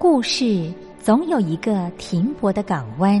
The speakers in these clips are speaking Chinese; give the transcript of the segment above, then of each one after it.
故事总有一个停泊的港湾。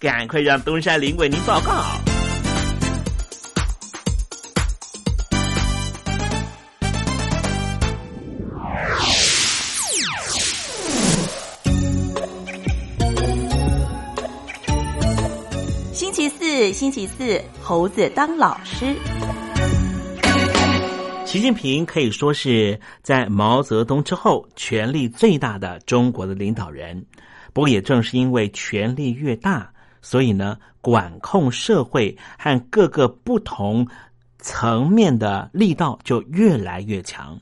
赶快让东山林为您报告。星期四，星期四，猴子当老师。习近平可以说是在毛泽东之后权力最大的中国的领导人。不过，也正是因为权力越大，所以呢，管控社会和各个不同层面的力道就越来越强。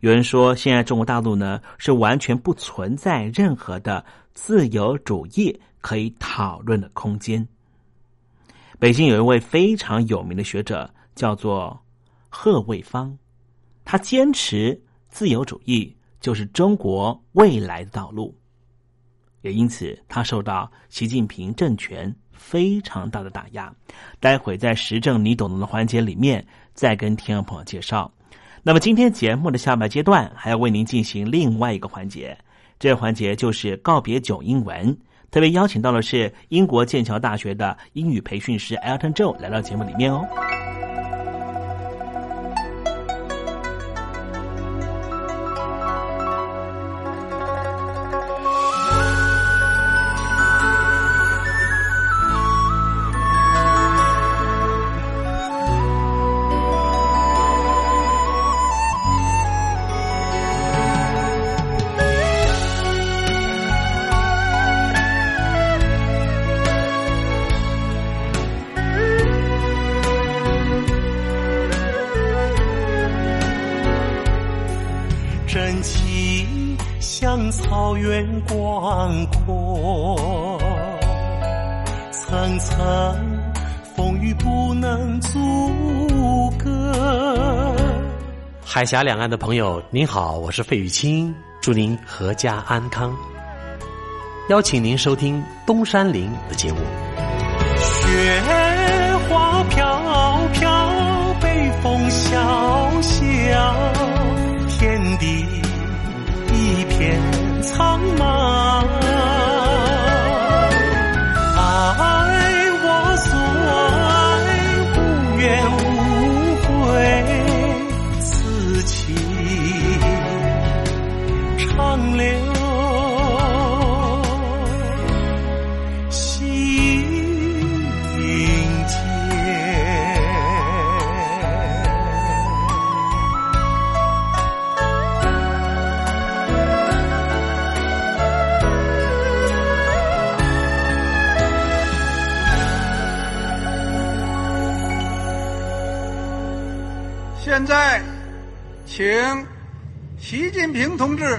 有人说，现在中国大陆呢是完全不存在任何的自由主义可以讨论的空间。北京有一位非常有名的学者，叫做贺卫方，他坚持自由主义就是中国未来的道路。也因此，他受到习近平政权非常大的打压。待会在时政你懂得的环节里面，再跟听众朋友介绍。那么，今天节目的下半阶段还要为您进行另外一个环节，这个环节就是告别九英文。特别邀请到的是英国剑桥大学的英语培训师 Elton Joe 来到节目里面哦。海峡两岸的朋友，您好，我是费玉清，祝您阖家安康。邀请您收听东山林的节目。雪花飘飘，北风萧萧，天地一片苍茫。留。心间。现在，请习近平同志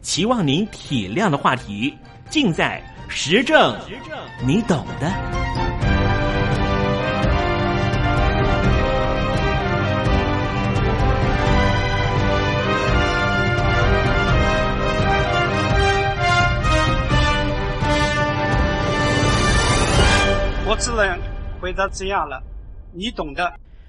期望您体谅的话题，尽在实证，你懂的。我只能回答这样了，你懂的。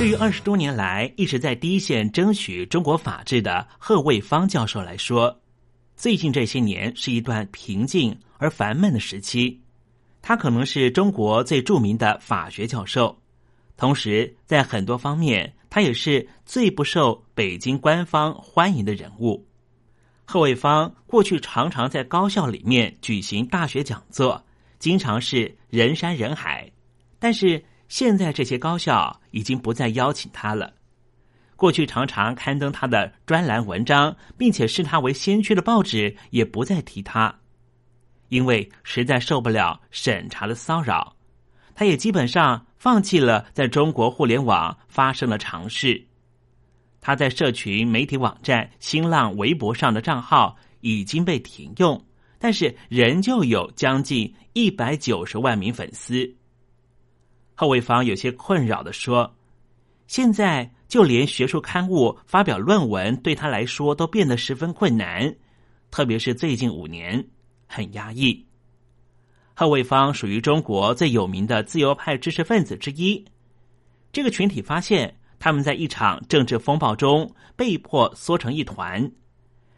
对于二十多年来一直在第一线争取中国法治的贺卫方教授来说，最近这些年是一段平静而烦闷的时期。他可能是中国最著名的法学教授，同时在很多方面，他也是最不受北京官方欢迎的人物。贺卫方过去常常在高校里面举行大学讲座，经常是人山人海，但是。现在这些高校已经不再邀请他了。过去常常刊登他的专栏文章，并且视他为先驱的报纸也不再提他，因为实在受不了审查的骚扰。他也基本上放弃了在中国互联网发生的尝试。他在社群媒体网站新浪微博上的账号已经被停用，但是仍旧有将近一百九十万名粉丝。贺卫方有些困扰的说：“现在就连学术刊物发表论文对他来说都变得十分困难，特别是最近五年很压抑。”贺卫方属于中国最有名的自由派知识分子之一。这个群体发现他们在一场政治风暴中被迫缩成一团，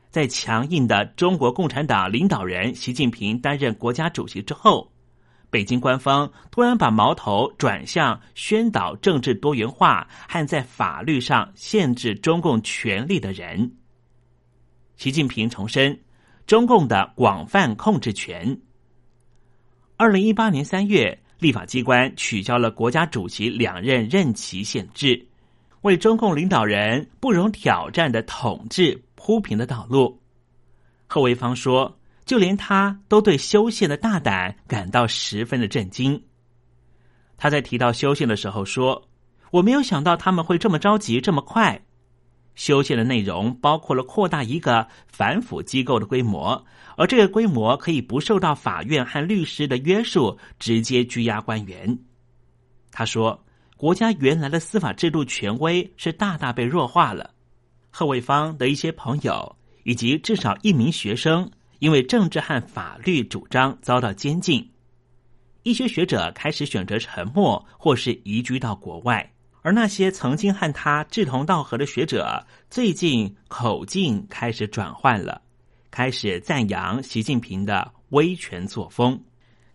在强硬的中国共产党领导人习近平担任国家主席之后。北京官方突然把矛头转向宣导政治多元化和在法律上限制中共权力的人。习近平重申中共的广泛控制权。二零一八年三月，立法机关取消了国家主席两任任期限制，为中共领导人不容挑战的统治铺平了道路。贺维方说。就连他都对修宪的大胆感到十分的震惊。他在提到修宪的时候说：“我没有想到他们会这么着急，这么快。”修宪的内容包括了扩大一个反腐机构的规模，而这个规模可以不受到法院和律师的约束，直接拘押官员。他说：“国家原来的司法制度权威是大大被弱化了。”贺卫方的一些朋友以及至少一名学生。因为政治和法律主张遭到监禁，一些学者开始选择沉默，或是移居到国外。而那些曾经和他志同道合的学者，最近口径开始转换了，开始赞扬习近平的威权作风。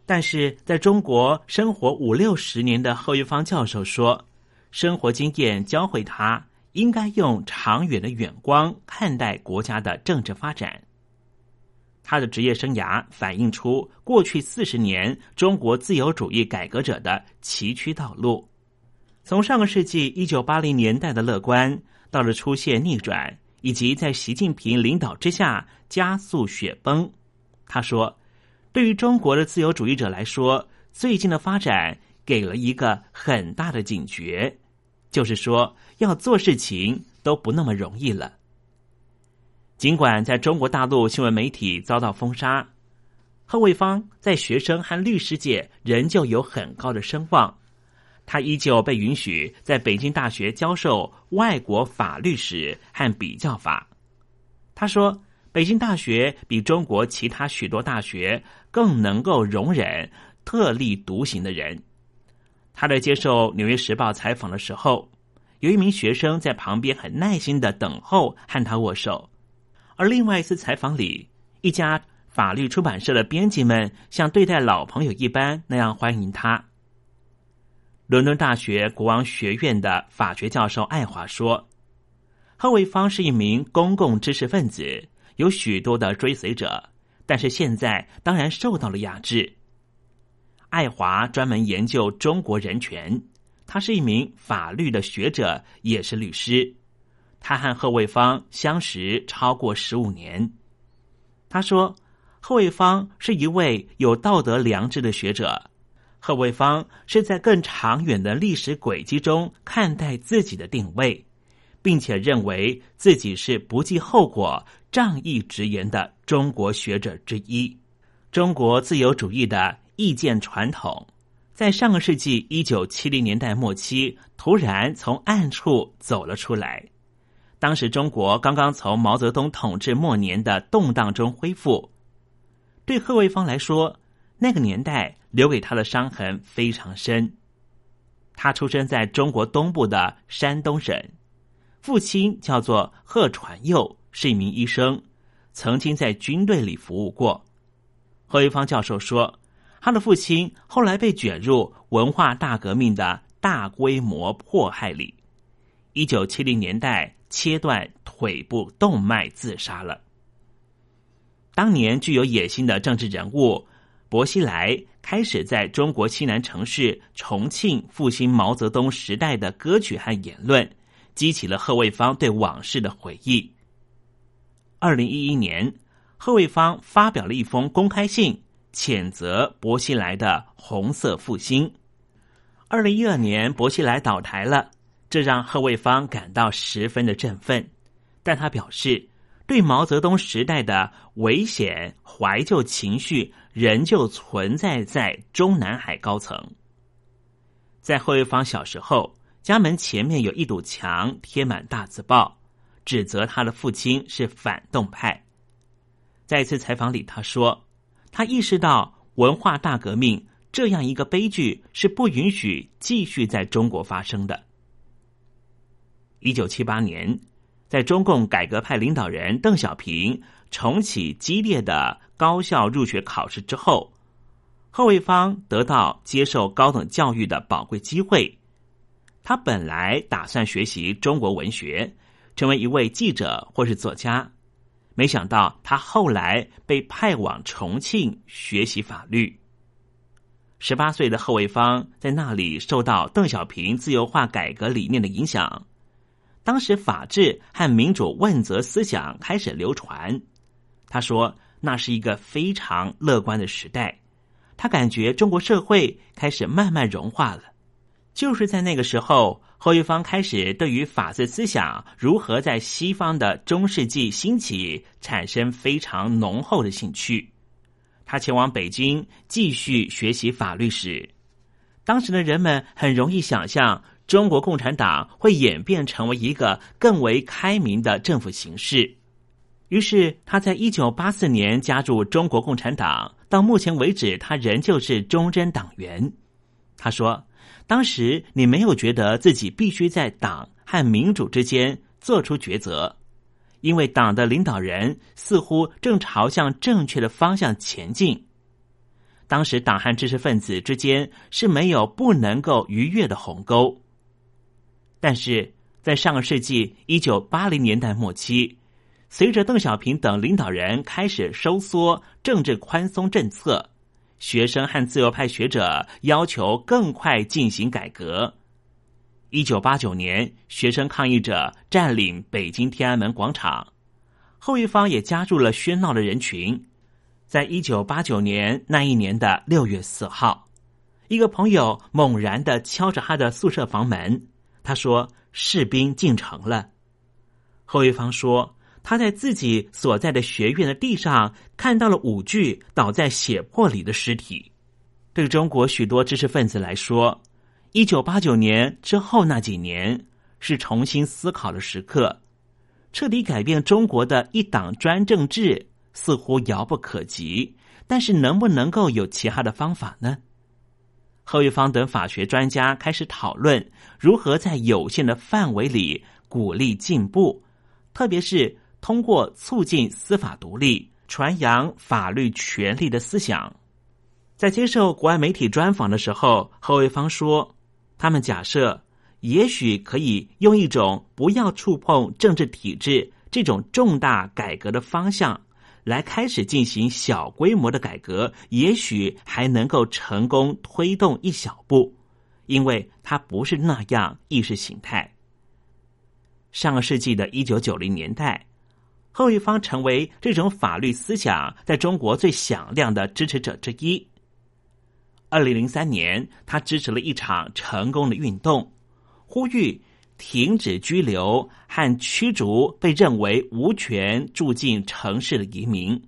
但是，在中国生活五六十年的贺玉芳教授说，生活经验教会他应该用长远的眼光看待国家的政治发展。他的职业生涯反映出过去四十年中国自由主义改革者的崎岖道路，从上个世纪一九八零年代的乐观，到了出现逆转，以及在习近平领导之下加速雪崩。他说：“对于中国的自由主义者来说，最近的发展给了一个很大的警觉，就是说要做事情都不那么容易了。”尽管在中国大陆新闻媒体遭到封杀，贺卫方在学生和律师界仍旧有很高的声望。他依旧被允许在北京大学教授外国法律史和比较法。他说：“北京大学比中国其他许多大学更能够容忍特立独行的人。”他在接受《纽约时报》采访的时候，有一名学生在旁边很耐心的等候和他握手。而另外一次采访里，一家法律出版社的编辑们像对待老朋友一般那样欢迎他。伦敦大学国王学院的法学教授爱华说：“贺卫方是一名公共知识分子，有许多的追随者，但是现在当然受到了压制，爱华专门研究中国人权，他是一名法律的学者，也是律师。他和贺卫方相识超过十五年。他说，贺卫方是一位有道德良知的学者。贺卫方是在更长远的历史轨迹中看待自己的定位，并且认为自己是不计后果、仗义直言的中国学者之一。中国自由主义的意见传统，在上个世纪一九七零年代末期突然从暗处走了出来。当时中国刚刚从毛泽东统治末年的动荡中恢复，对贺卫方来说，那个年代留给他的伤痕非常深。他出生在中国东部的山东省，父亲叫做贺传佑，是一名医生，曾经在军队里服务过。贺卫方教授说，他的父亲后来被卷入文化大革命的大规模迫害里，一九七零年代。切断腿部动脉自杀了。当年具有野心的政治人物薄熙来开始在中国西南城市重庆复兴毛泽东时代的歌曲和言论，激起了贺卫方对往事的回忆。二零一一年，贺卫方发表了一封公开信，谴责薄熙来的红色复兴。二零一二年，薄熙来倒台了。这让贺卫方感到十分的振奋，但他表示，对毛泽东时代的危险怀旧情绪仍旧存在在中南海高层。在贺卫方小时候，家门前面有一堵墙贴满大字报，指责他的父亲是反动派。在一次采访里，他说，他意识到文化大革命这样一个悲剧是不允许继续在中国发生的。一九七八年，在中共改革派领导人邓小平重启激烈的高校入学考试之后，贺卫方得到接受高等教育的宝贵机会。他本来打算学习中国文学，成为一位记者或是作家，没想到他后来被派往重庆学习法律。十八岁的贺卫方在那里受到邓小平自由化改革理念的影响。当时法治和民主问责思想开始流传，他说那是一个非常乐观的时代。他感觉中国社会开始慢慢融化了。就是在那个时候，侯玉芳开始对于法治思想如何在西方的中世纪兴起产生非常浓厚的兴趣。他前往北京继续学习法律史。当时的人们很容易想象。中国共产党会演变成为一个更为开明的政府形式。于是，他在一九八四年加入中国共产党，到目前为止，他仍旧是忠贞党员。他说：“当时你没有觉得自己必须在党和民主之间做出抉择，因为党的领导人似乎正朝向正确的方向前进。当时，党和知识分子之间是没有不能够逾越的鸿沟。”但是在上个世纪一九八零年代末期，随着邓小平等领导人开始收缩政治宽松政策，学生和自由派学者要求更快进行改革。一九八九年，学生抗议者占领北京天安门广场，后一方也加入了喧闹的人群。在一九八九年那一年的六月四号，一个朋友猛然的敲着他的宿舍房门。他说：“士兵进城了。”后一方说：“他在自己所在的学院的地上看到了五具倒在血泊里的尸体。”对中国许多知识分子来说，一九八九年之后那几年是重新思考的时刻，彻底改变中国的一党专政制似乎遥不可及。但是，能不能够有其他的方法呢？贺玉芳等法学专家开始讨论如何在有限的范围里鼓励进步，特别是通过促进司法独立、传扬法律权利的思想。在接受国外媒体专访的时候，贺卫方说：“他们假设，也许可以用一种不要触碰政治体制这种重大改革的方向，来开始进行小规模的改革，也许还能够成功推动一小步，因为它不是那样意识形态。上个世纪的一九九零年代，贺卫方成为这种法律思想在中国最响亮的支持者之一。二零零三年，他支持了一场成功的运动，呼吁停止拘留和驱逐被认为无权住进城市的移民。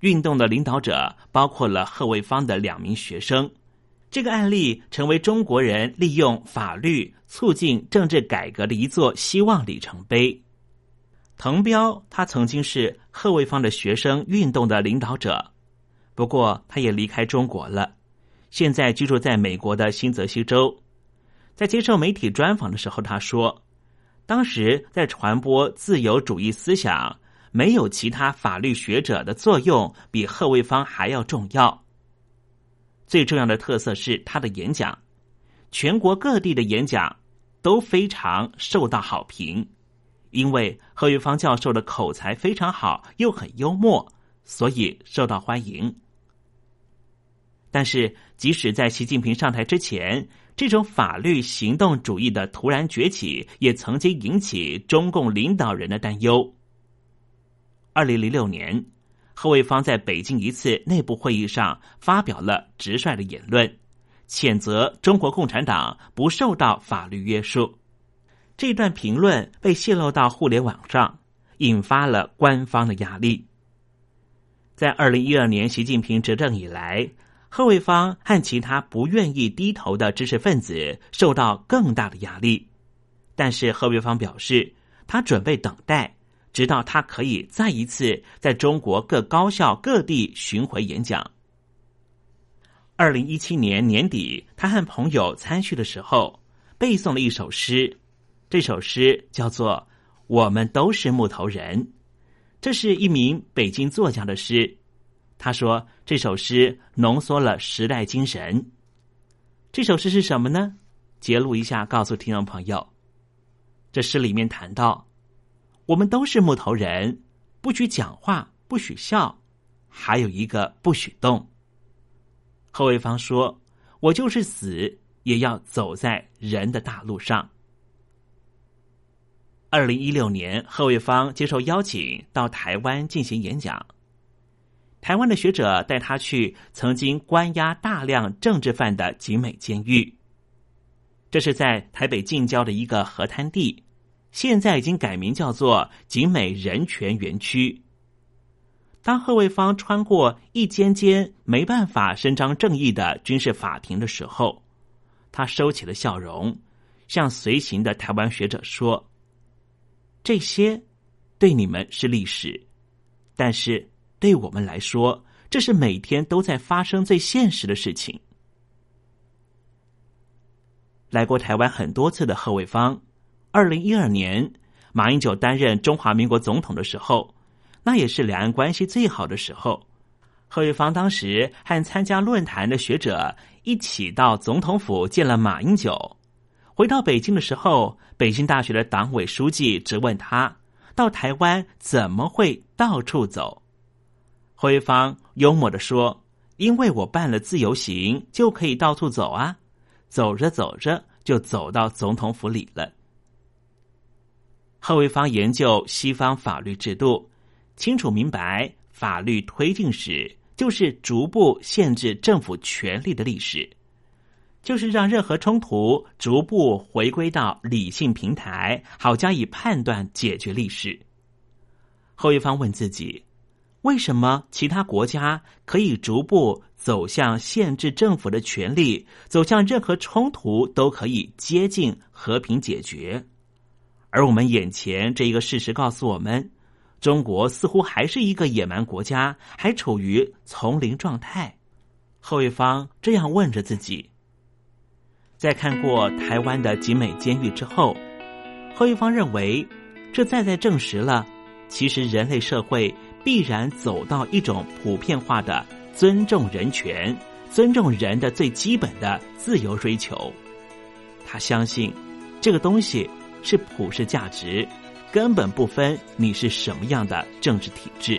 运动的领导者包括了贺卫方的两名学生。这个案例成为中国人利用法律促进政治改革的一座希望里程碑。滕彪他曾经是贺卫方的学生运动的领导者，不过他也离开中国了，现在居住在美国的新泽西州。在接受媒体专访的时候，他说：“当时在传播自由主义思想，没有其他法律学者的作用比贺卫方还要重要。”最重要的特色是他的演讲，全国各地的演讲都非常受到好评，因为贺玉芳教授的口才非常好，又很幽默，所以受到欢迎。但是，即使在习近平上台之前，这种法律行动主义的突然崛起，也曾经引起中共领导人的担忧。二零零六年。贺卫方在北京一次内部会议上发表了直率的言论，谴责中国共产党不受到法律约束。这段评论被泄露到互联网上，引发了官方的压力。在二零一二年习近平执政以来，贺卫方和其他不愿意低头的知识分子受到更大的压力，但是贺卫方表示，他准备等待。直到他可以再一次在中国各高校各地巡回演讲。二零一七年年底，他和朋友参叙的时候，背诵了一首诗。这首诗叫做《我们都是木头人》，这是一名北京作家的诗。他说这首诗浓缩了时代精神。这首诗是什么呢？揭露一下，告诉听众朋友，这诗里面谈到。我们都是木头人，不许讲话，不许笑，还有一个不许动。贺卫方说：“我就是死，也要走在人的大路上。”二零一六年，贺卫方接受邀请到台湾进行演讲，台湾的学者带他去曾经关押大量政治犯的景美监狱，这是在台北近郊的一个河滩地。现在已经改名叫做景美人权园区。当贺卫方穿过一间间没办法伸张正义的军事法庭的时候，他收起了笑容，向随行的台湾学者说：“这些对你们是历史，但是对我们来说，这是每天都在发生最现实的事情。”来过台湾很多次的贺卫方。二零一二年，马英九担任中华民国总统的时候，那也是两岸关系最好的时候。贺玉芳当时和参加论坛的学者一起到总统府见了马英九。回到北京的时候，北京大学的党委书记质问他：到台湾怎么会到处走？贺玉芳幽默的说：“因为我办了自由行，就可以到处走啊。走着走着，就走到总统府里了。”贺卫方研究西方法律制度，清楚明白法律推进史就是逐步限制政府权力的历史，就是让任何冲突逐步回归到理性平台，好加以判断解决历史。后一方问自己：为什么其他国家可以逐步走向限制政府的权利，走向任何冲突都可以接近和平解决？而我们眼前这一个事实告诉我们，中国似乎还是一个野蛮国家，还处于丛林状态。后一方这样问着自己。在看过台湾的集美监狱之后，后一方认为，这再再证实了，其实人类社会必然走到一种普遍化的尊重人权、尊重人的最基本的自由追求。他相信这个东西。是普世价值，根本不分你是什么样的政治体制。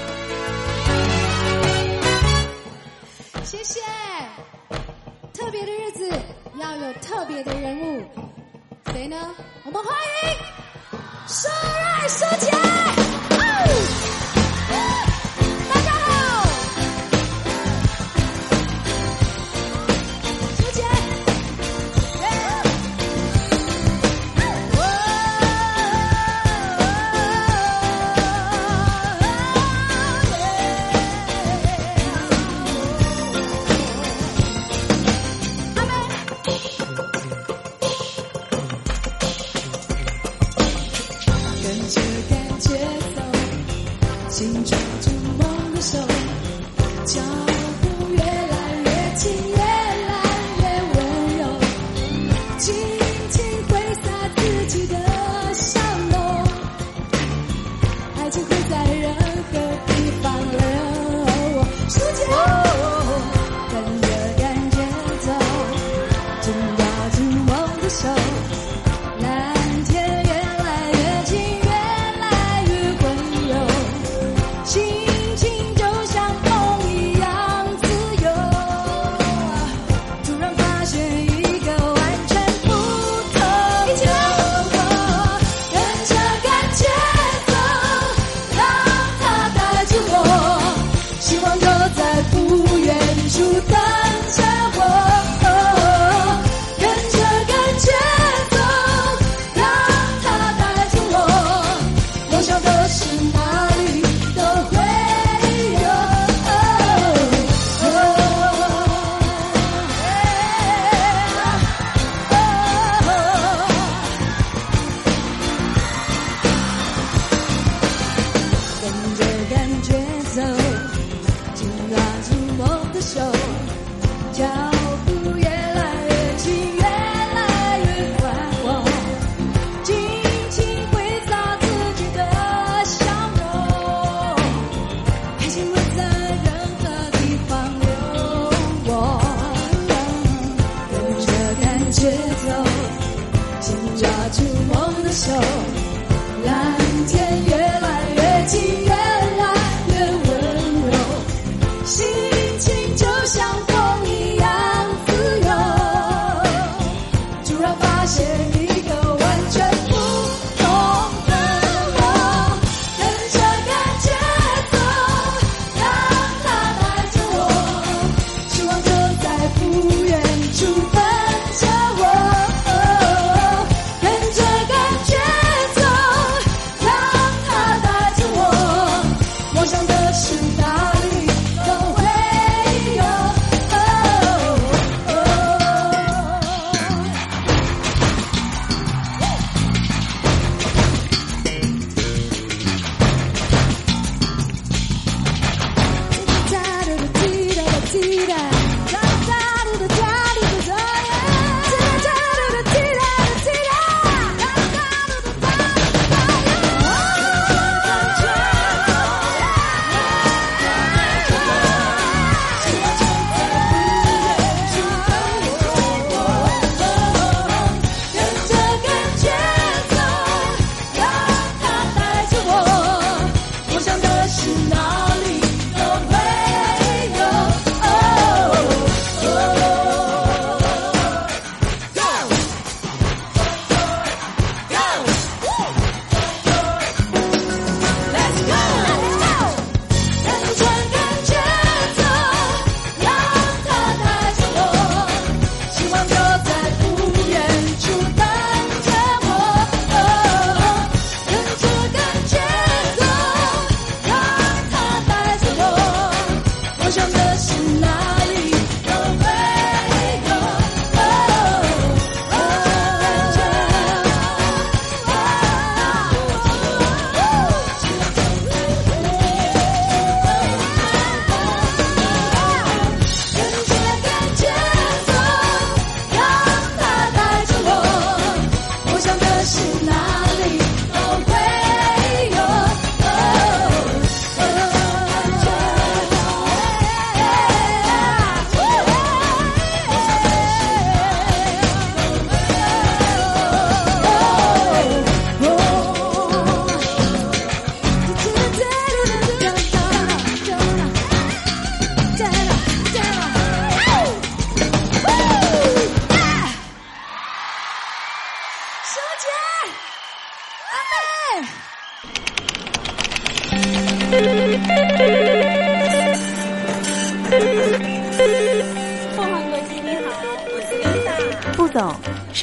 特别的人物，谁呢？我们欢迎舒瑞舒杰。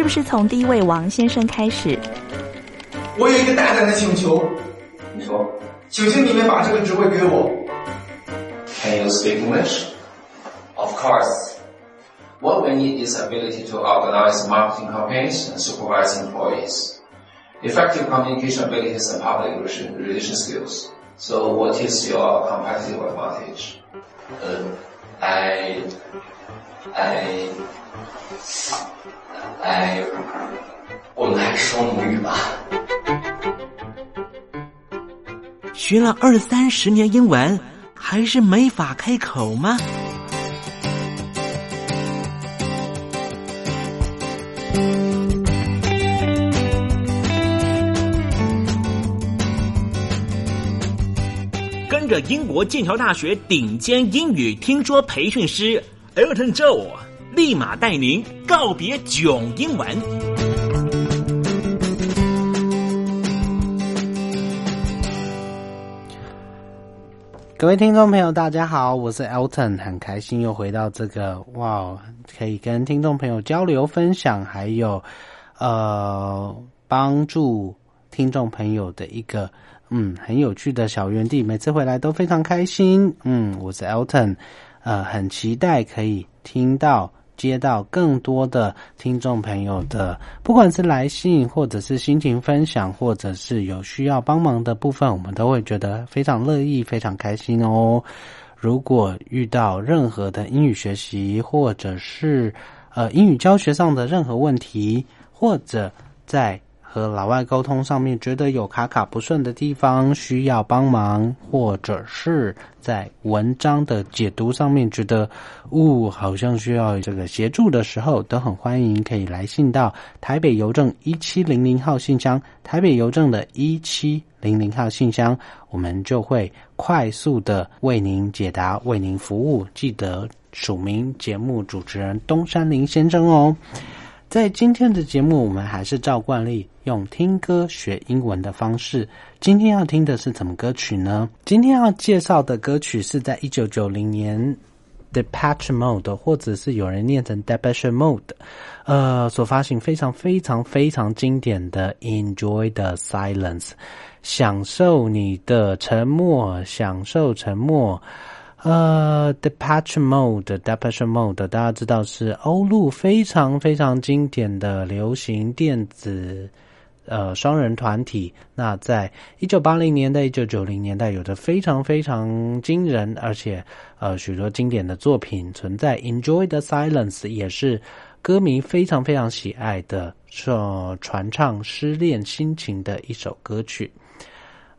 是不是从第一位王先生开始？我有一个大胆的请求，你说，请请你们把这个职位给我。Can you speak English? Of course. What we need is ability to organize marketing campaigns and supervise employees. Effective communication abilities and public relation, relation skills. So what is your competitive advantage? Uh, I, I, I，我们还是说母语吧。学了二三十年英文，还是没法开口吗？跟着英国剑桥大学顶尖英语听说培训师 Elton Joe，立马带您告别囧英文。各位听众朋友，大家好，我是 Elton，很开心又回到这个哇，可以跟听众朋友交流分享，还有呃帮助听众朋友的一个嗯很有趣的小园地，每次回来都非常开心。嗯，我是 Elton，呃，很期待可以听到。接到更多的听众朋友的，不管是来信，或者是心情分享，或者是有需要帮忙的部分，我们都会觉得非常乐意、非常开心哦。如果遇到任何的英语学习，或者是呃英语教学上的任何问题，或者在和老外沟通上面觉得有卡卡不顺的地方，需要帮忙，或者是在文章的解读上面觉得，呜，好像需要这个协助的时候，都很欢迎可以来信到台北邮政一七零零号信箱，台北邮政的一七零零号信箱，我们就会快速的为您解答，为您服务。记得署名节目主持人东山林先生哦。在今天的节目，我们还是照惯例用听歌学英文的方式。今天要听的是什么歌曲呢？今天要介绍的歌曲是在一九九零年 Depeche Mode，或者是有人念成 Depeche Mode，呃，所发行非常非常非常经典的 Enjoy the Silence，享受你的沉默，享受沉默。呃，Depeche Mode，Depeche Mode，大家知道是欧陆非常非常经典的流行电子呃双人团体。那在一九八零年代、一九九零年代，有着非常非常惊人，而且呃许多经典的作品存在。Enjoy the Silence 也是歌迷非常非常喜爱的，说传唱失恋心情的一首歌曲。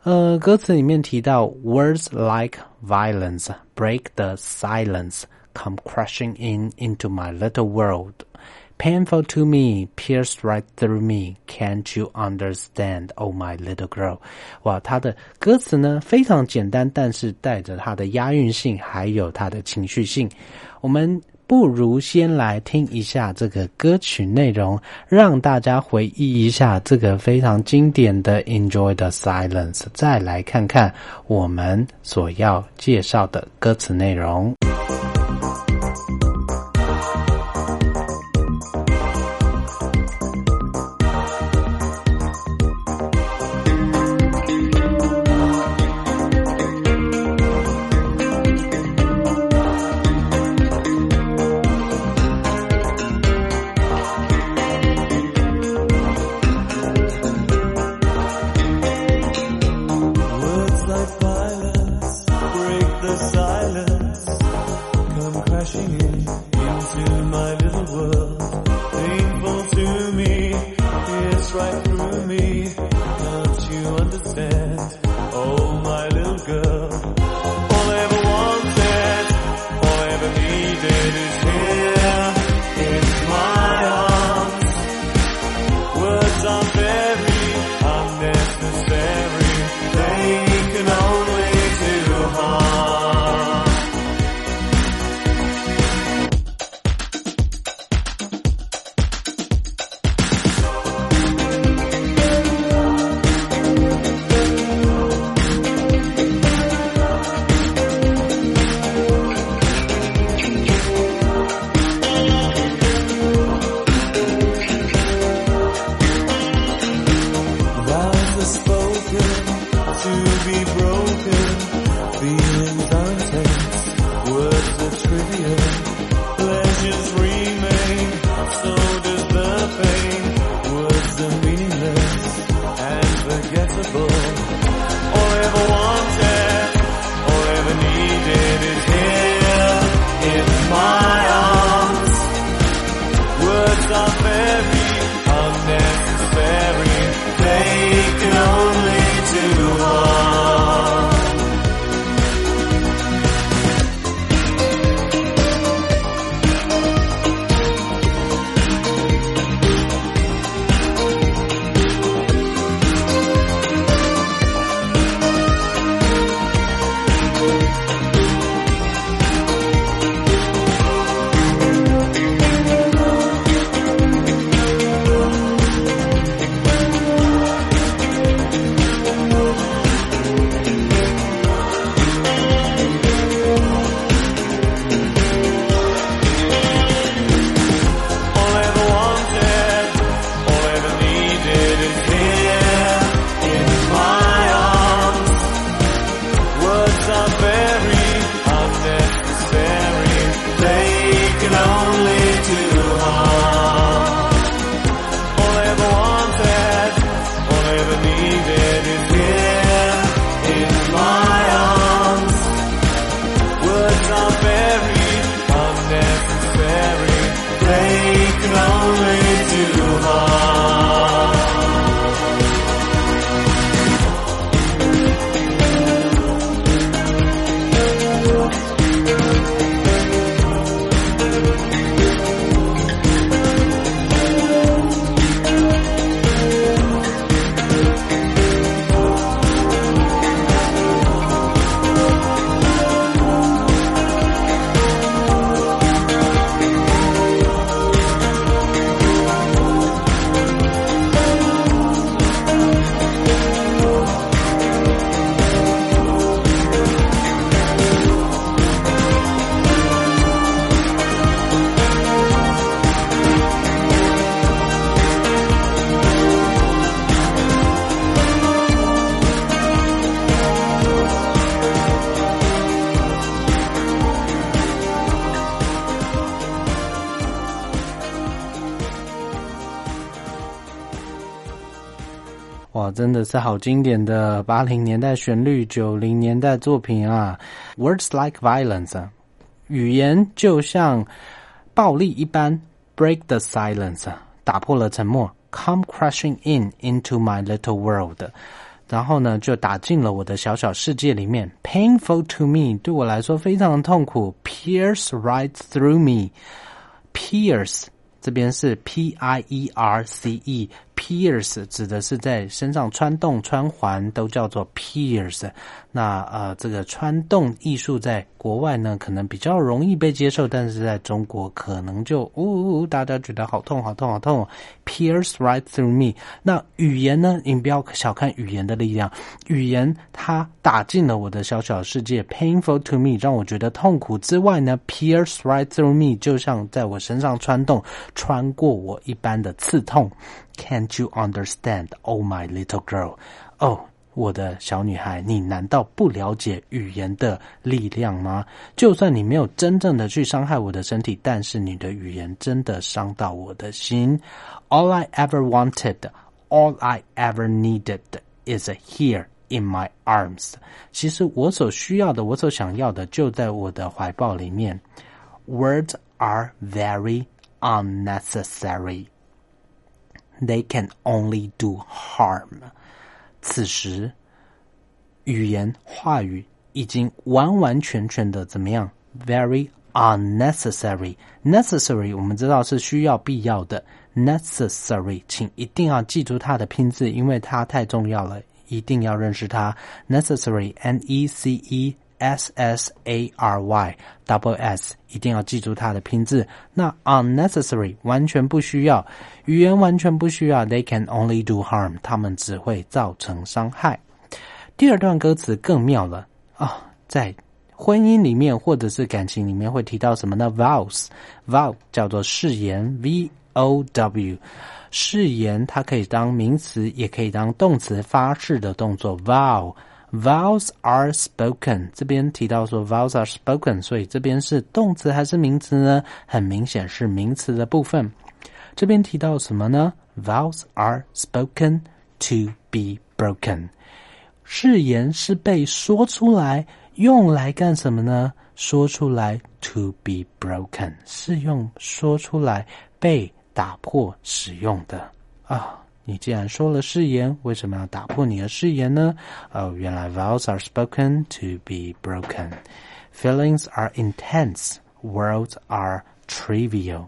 呃，歌词里面提到 words like violence break the silence, come crashing in into my little world. Painful to me, pierced right through me. Can't you understand, oh my little girl？哇，它的歌词呢非常简单，但是带着它的押韵性，还有它的情绪性。我们 不如先来听一下这个歌曲内容，让大家回忆一下这个非常经典的《Enjoy the Silence》，再来看看我们所要介绍的歌词内容。真的是好经典的八零年代旋律，九零年代作品啊！Words like violence，语言就像暴力一般，break the silence，打破了沉默，come crashing in into my little world。然后呢，就打进了我的小小世界里面。Painful to me，对我来说非常的痛苦。Pierce right through me，pierce 这边是 P I E R C E。Pierce 指的是在身上穿洞、穿环，都叫做 pierce。那呃，这个穿洞艺术在国外呢，可能比较容易被接受，但是在中国可能就呜呜呜，大家觉得好痛、好痛、好痛。Pierce right through me。那语言呢，你不要小看语言的力量，语言它打进了我的小小世界，painful to me，让我觉得痛苦之外呢，pierce right through me，就像在我身上穿洞，穿过我一般的刺痛。Can't you understand, oh my little girl？哦，我的小女孩，你难道不了解语言的力量吗？就算你没有真正的去伤害我的身体，但是你的语言真的伤到我的心。All I ever wanted, all I ever needed is here in my arms。其实我所需要的，我所想要的，就在我的怀抱里面。Words are very unnecessary. They can only do harm. 此时，语言话语已经完完全全的怎么样？Very unnecessary. Necessary 我们知道是需要、必要的。Necessary，请一定要记住它的拼字，因为它太重要了，一定要认识它。Necessary，N E C E S S A R Y，double S，一定要记住它的拼字。那 unnecessary 完全不需要，语言完全不需要。They can only do harm，他们只会造成伤害。第二段歌词更妙了啊，在婚姻里面或者是感情里面会提到什么呢？Vows，vow 叫做誓言，V O W，誓言它可以当名词，也可以当动词，发誓的动作。Vow Vows are spoken，这边提到说 vows are spoken，所以这边是动词还是名词呢？很明显是名词的部分。这边提到什么呢？Vows are spoken to be broken，誓言是被说出来，用来干什么呢？说出来 to be broken 是用说出来被打破使用的啊。你既然说了誓言，为什么要打破你的誓言呢？哦，原来 vows are spoken to be broken. Feelings are intense, words are trivial.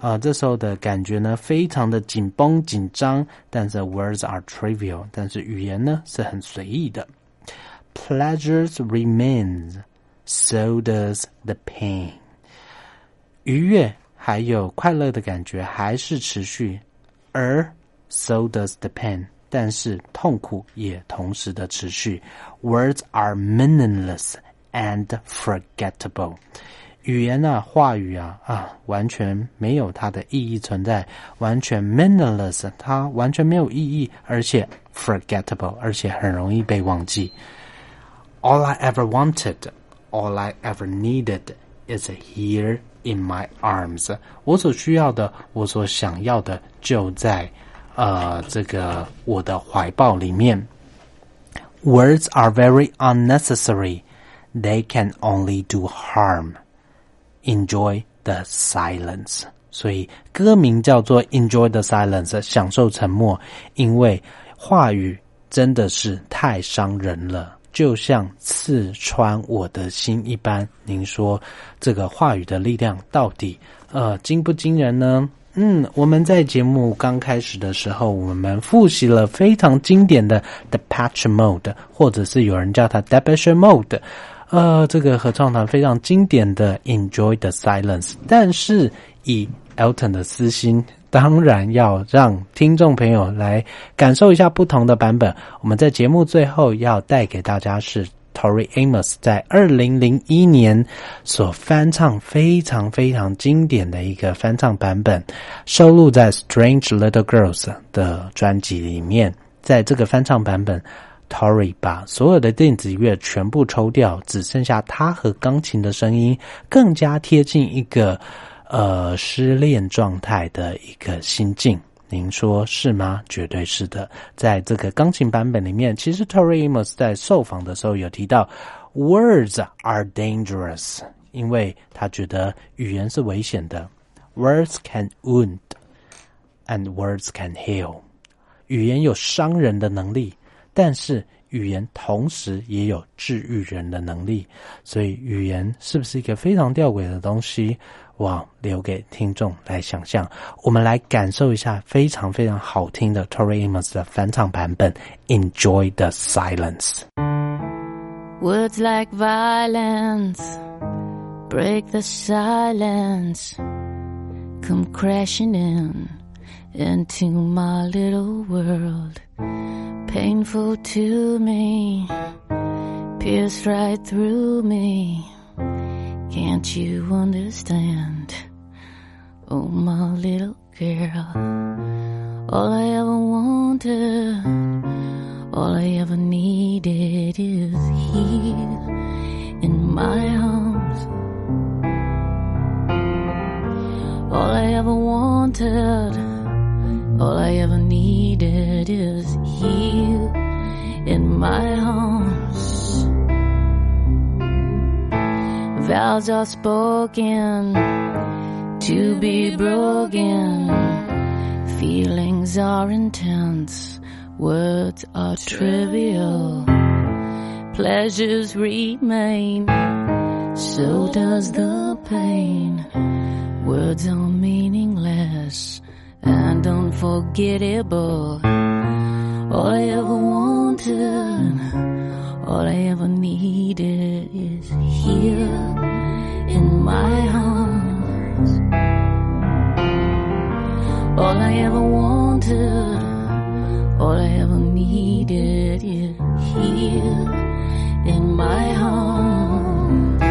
啊、这时候的感觉呢，非常的紧绷紧张，但是 words are trivial，但是语言呢是很随意的。Pleasures remains, so does the pain. 愉悦还有快乐的感觉还是持续，而 so does the pain，但是痛苦也同时的持续。Words are meaningless and forgettable。语言啊，话语啊，啊，完全没有它的意义存在，完全 meaningless，它完全没有意义，而且 forgettable，而且很容易被忘记。All I ever wanted, all I ever needed is here in my arms。我所需要的，我所想要的，就在 呃这个我的怀抱里面。Words are very unnecessary. They can only do harm. Enjoy the silence. 所以歌名叫做 Enjoy the silence，享受沉默，因为话语真的是太伤人了。就像刺穿我的心一般。您说这个话语的力量到底呃惊不惊人呢？嗯，我们在节目刚开始的时候，我们复习了非常经典的 Depeche Mode，或者是有人叫它 Depeche Mode，呃，这个合唱团非常经典的 Enjoy the Silence。但是以 Elton 的私心。当然要让听众朋友来感受一下不同的版本。我们在节目最后要带给大家是 Tori Amos 在二零零一年所翻唱非常非常经典的一个翻唱版本，收录在 Strange Little Girls 的专辑里面。在这个翻唱版本，Tori 把所有的电子乐全部抽掉，只剩下他和钢琴的声音，更加贴近一个。呃，失恋状态的一个心境，您说是吗？绝对是的。在这个钢琴版本里面，其实 Tori Amos 在受访的时候有提到，words are dangerous，因为他觉得语言是危险的。Words can wound and words can heal，语言有伤人的能力，但是语言同时也有治愈人的能力。所以，语言是不是一个非常吊诡的东西？我留给听众来想象，我们来感受一下非常非常好听的 Tori Amos 的翻唱版本。Enjoy the silence. Words like violence break the silence, come crashing in into my little world. Painful to me, pierce right through me. Can't you understand? Oh, my little girl. All I ever wanted, all I ever needed is here in my arms. All I ever wanted, all I ever needed is here in my arms. Vows are spoken to be broken. Feelings are intense, words are trivial. Pleasures remain, so does the pain. Words are meaningless and unforgettable. All I ever wanted, all I ever needed is here in my arms. All I ever wanted, all I ever needed is here in my arms.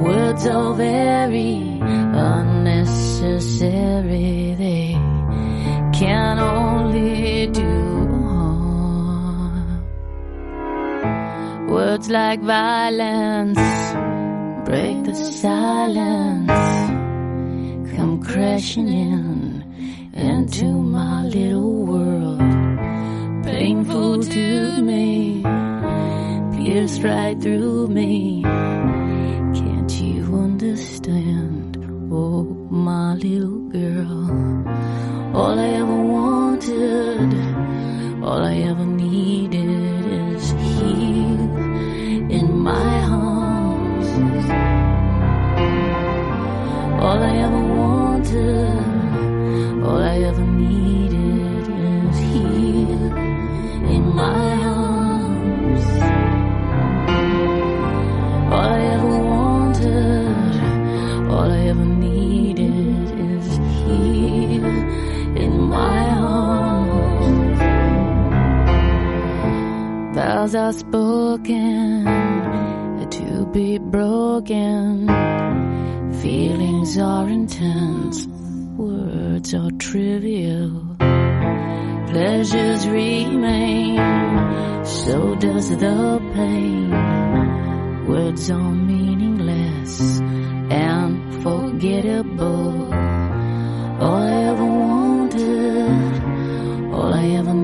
Words are very Words like violence break the silence, come crashing in into my little world. Painful to me, pierced right through me. Can't you understand? Oh, my little girl. All I ever wanted, all I ever needed All I ever wanted, all I ever needed is here in my arms. All I ever wanted, all I ever needed is here in my arms. Vows are spoken to be broken. Feelings are intense, words are trivial. Pleasures remain, so does the pain. Words are meaningless and forgettable. All I ever wanted, all I ever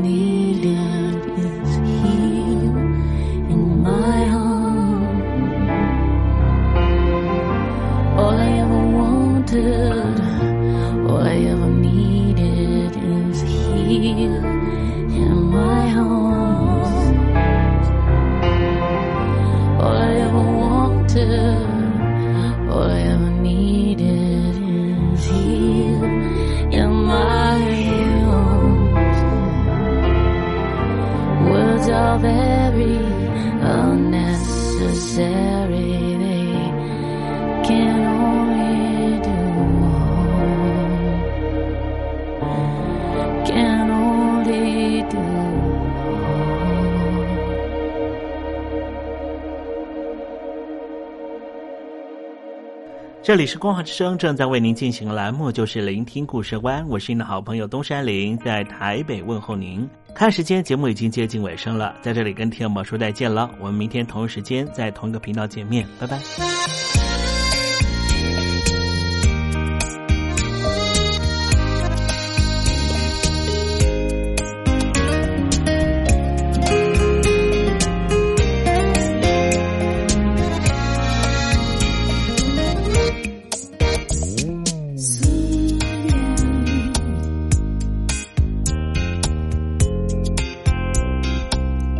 这里是光华之声，正在为您进行的栏目就是聆听故事湾，我是您的好朋友东山林，在台北问候您。看时间，节目已经接近尾声了，在这里跟天友们说再见了，我们明天同一时间在同一个频道见面，拜拜。